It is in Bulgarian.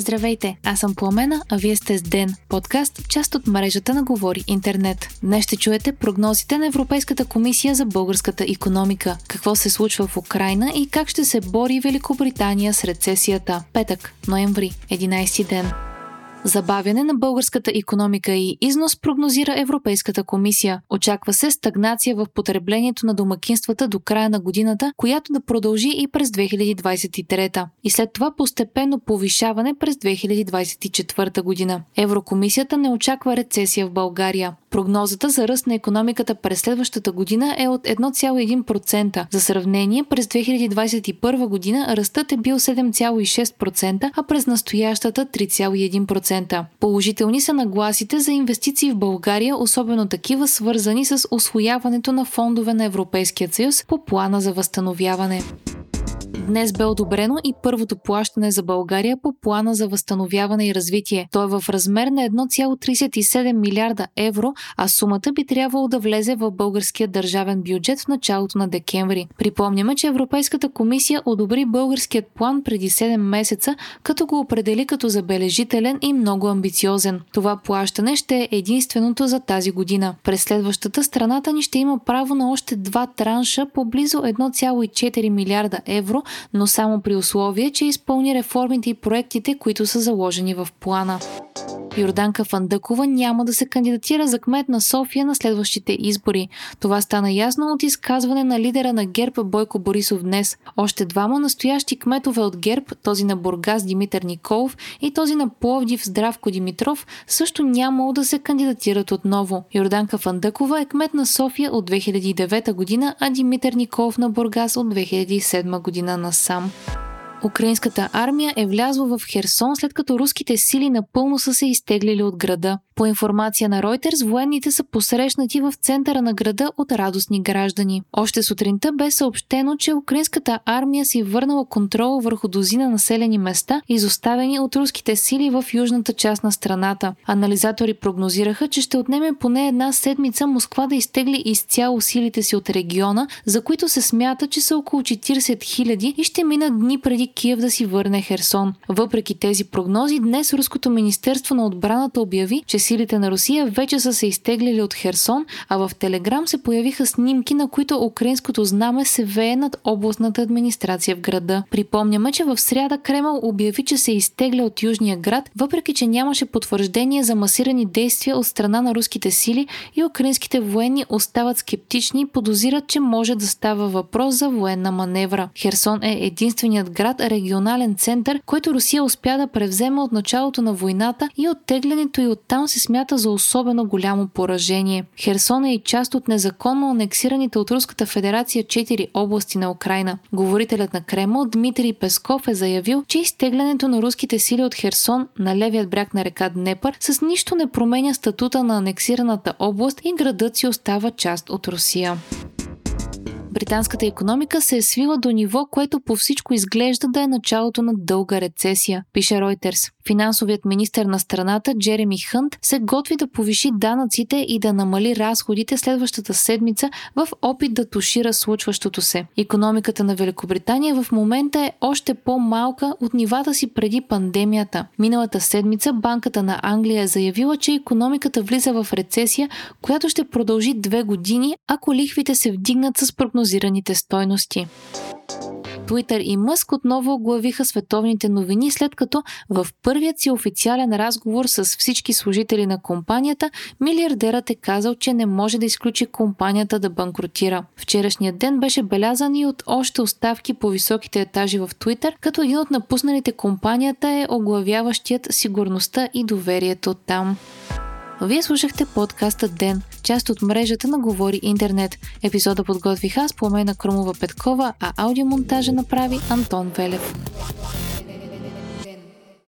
Здравейте, аз съм Пламена, а вие сте с Ден, подкаст, част от мрежата на Говори Интернет. Днес ще чуете прогнозите на Европейската комисия за българската економика, какво се случва в Украина и как ще се бори Великобритания с рецесията. Петък, ноември, 11 ден. Забавяне на българската економика и износ прогнозира Европейската комисия. Очаква се стагнация в потреблението на домакинствата до края на годината, която да продължи и през 2023 и след това постепенно повишаване през 2024 година. Еврокомисията не очаква рецесия в България. Прогнозата за ръст на економиката през следващата година е от 1,1%. За сравнение, през 2021 година ръстът е бил 7,6%, а през настоящата 3,1%. Положителни са нагласите за инвестиции в България, особено такива свързани с освояването на фондове на Европейския съюз по плана за възстановяване. Днес бе одобрено и първото плащане за България по плана за възстановяване и развитие. Той е в размер на 1,37 милиарда евро, а сумата би трябвало да влезе в българския държавен бюджет в началото на декември. Припомняме, че Европейската комисия одобри българският план преди 7 месеца, като го определи като забележителен и много амбициозен. Това плащане ще е единственото за тази година. През следващата страната ни ще има право на още два транша по близо 1,4 милиарда евро, но само при условие, че изпълни реформите и проектите, които са заложени в плана. Йорданка Фандъкова няма да се кандидатира за кмет на София на следващите избори. Това стана ясно от изказване на лидера на ГЕРБ Бойко Борисов днес. Още двама настоящи кметове от ГЕРБ, този на Бургас Димитър Николов и този на Пловдив Здравко Димитров, също нямало да се кандидатират отново. Йорданка Фандъкова е кмет на София от 2009 година, а Димитър Николов на Бургас от 2007 година насам. Украинската армия е влязла в Херсон след като руските сили напълно са се изтеглили от града. По информация на Reuters, военните са посрещнати в центъра на града от радостни граждани. Още сутринта бе съобщено, че украинската армия си върнала контрол върху дозина населени места, изоставени от руските сили в южната част на страната. Анализатори прогнозираха, че ще отнеме поне една седмица Москва да изтегли изцяло силите си от региона, за които се смята, че са около 40 000 и ще минат дни преди Киев да си върне Херсон. Въпреки тези прогнози, днес Руското министерство на отбраната обяви, че силите на Русия вече са се изтеглили от Херсон, а в Телеграм се появиха снимки, на които украинското знаме се вее над областната администрация в града. Припомняме, че в сряда Кремъл обяви, че се изтегля от Южния град, въпреки че нямаше потвърждение за масирани действия от страна на руските сили и украинските военни остават скептични и подозират, че може да става въпрос за военна маневра. Херсон е единственият град, регионален център, който Русия успя да превзема от началото на войната и оттеглянето и оттам се смята за особено голямо поражение. Херсон е и част от незаконно анексираните от Руската федерация четири области на Украина. Говорителят на Кремъл Дмитрий Песков е заявил, че изтеглянето на руските сили от Херсон на левият бряг на река Днепър с нищо не променя статута на анексираната област и градът си остава част от Русия британската економика се е свила до ниво, което по всичко изглежда да е началото на дълга рецесия, пише Reuters. Финансовият министр на страната Джереми Хънт се готви да повиши данъците и да намали разходите следващата седмица в опит да тушира случващото се. Економиката на Великобритания в момента е още по-малка от нивата си преди пандемията. Миналата седмица Банката на Англия е заявила, че економиката влиза в рецесия, която ще продължи две години, ако лихвите се вдигнат с прогнозираните стойности. Twitter и Мъск отново оглавиха световните новини, след като в първият си официален разговор с всички служители на компанията, милиардерът е казал, че не може да изключи компанията да банкротира. Вчерашният ден беше белязан и от още оставки по високите етажи в Twitter, като един от напусналите компанията е оглавяващият сигурността и доверието там. Вие слушахте подкаста Ден, част от мрежата на Говори Интернет. Епизода подготвих аз, Пламена Крумова Петкова, а аудиомонтажа направи Антон Велев.